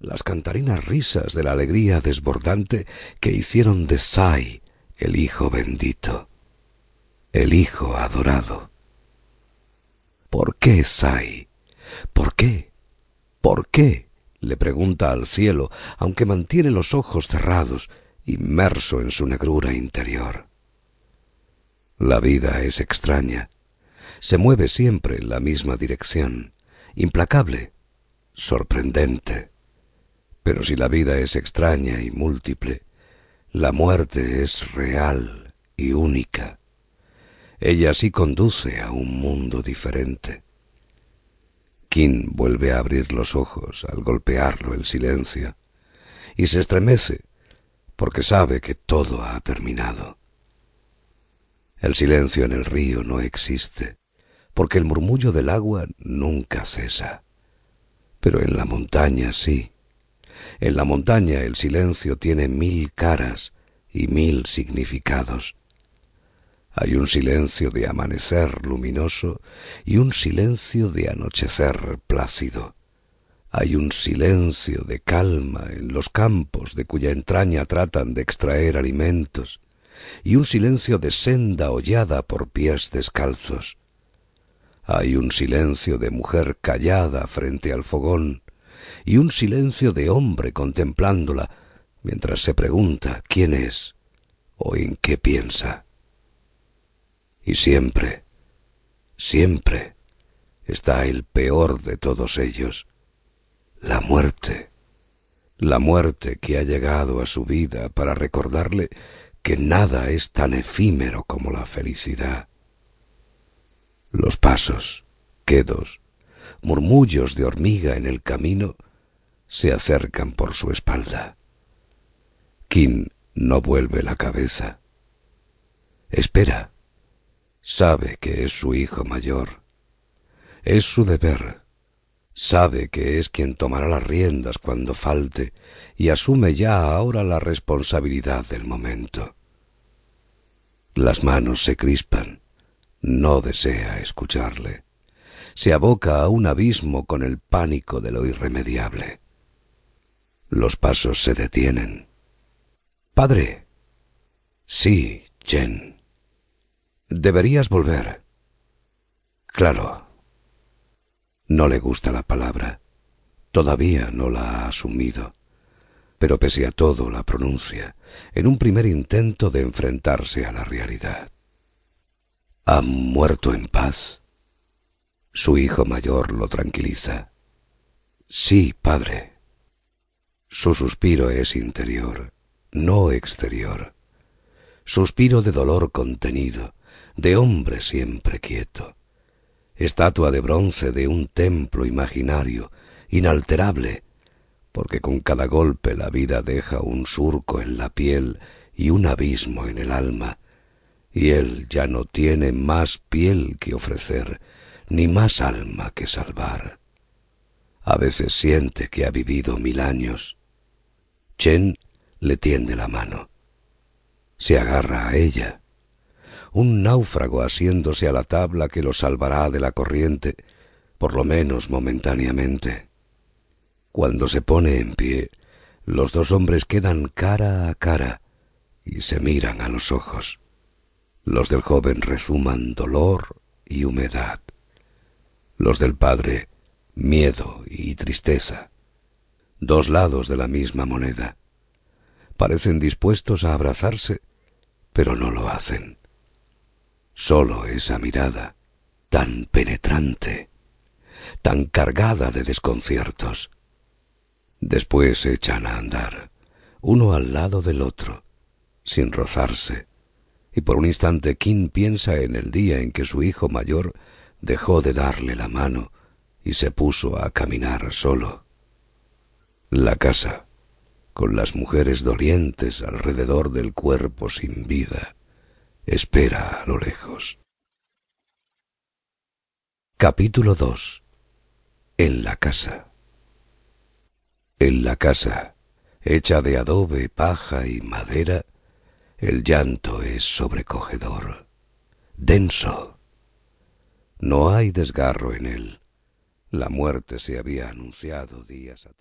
las cantarinas risas de la alegría desbordante que hicieron de Zai el Hijo bendito, el Hijo adorado. ¿Por qué, Zai? ¿Por qué? ¿Por qué? le pregunta al cielo, aunque mantiene los ojos cerrados, inmerso en su negrura interior. La vida es extraña, se mueve siempre en la misma dirección, implacable, sorprendente. Pero si la vida es extraña y múltiple, la muerte es real y única. Ella sí conduce a un mundo diferente. Kim vuelve a abrir los ojos al golpearlo el silencio y se estremece porque sabe que todo ha terminado. El silencio en el río no existe, porque el murmullo del agua nunca cesa. Pero en la montaña sí. En la montaña el silencio tiene mil caras y mil significados. Hay un silencio de amanecer luminoso y un silencio de anochecer plácido. Hay un silencio de calma en los campos de cuya entraña tratan de extraer alimentos y un silencio de senda hollada por pies descalzos. Hay un silencio de mujer callada frente al fogón y un silencio de hombre contemplándola mientras se pregunta quién es o en qué piensa. Y siempre, siempre está el peor de todos ellos, la muerte, la muerte que ha llegado a su vida para recordarle que nada es tan efímero como la felicidad. Los pasos, quedos, murmullos de hormiga en el camino se acercan por su espalda. Kim no vuelve la cabeza. Espera. Sabe que es su hijo mayor. Es su deber. Sabe que es quien tomará las riendas cuando falte y asume ya ahora la responsabilidad del momento. Las manos se crispan. No desea escucharle. Se aboca a un abismo con el pánico de lo irremediable. Los pasos se detienen. Padre. Sí, Chen. Deberías volver. Claro. No le gusta la palabra. Todavía no la ha asumido. Pero pese a todo la pronuncia, en un primer intento de enfrentarse a la realidad. ¿Ha muerto en paz? Su hijo mayor lo tranquiliza. Sí, padre. Su suspiro es interior, no exterior. Suspiro de dolor contenido, de hombre siempre quieto. Estatua de bronce de un templo imaginario, inalterable, porque con cada golpe la vida deja un surco en la piel y un abismo en el alma, y él ya no tiene más piel que ofrecer, ni más alma que salvar. A veces siente que ha vivido mil años. Chen le tiende la mano. Se agarra a ella. Un náufrago asiéndose a la tabla que lo salvará de la corriente, por lo menos momentáneamente. Cuando se pone en pie, los dos hombres quedan cara a cara y se miran a los ojos. Los del joven rezuman dolor y humedad. Los del padre, miedo y tristeza. Dos lados de la misma moneda. Parecen dispuestos a abrazarse, pero no lo hacen. Solo esa mirada, tan penetrante, tan cargada de desconciertos. Después echan a andar, uno al lado del otro, sin rozarse, y por un instante Kim piensa en el día en que su hijo mayor dejó de darle la mano y se puso a caminar solo. La casa, con las mujeres dolientes alrededor del cuerpo sin vida, espera a lo lejos. Capítulo 2 En la casa En la casa, hecha de adobe, paja y madera, el llanto es sobrecogedor, denso. No hay desgarro en él. La muerte se había anunciado días atrás.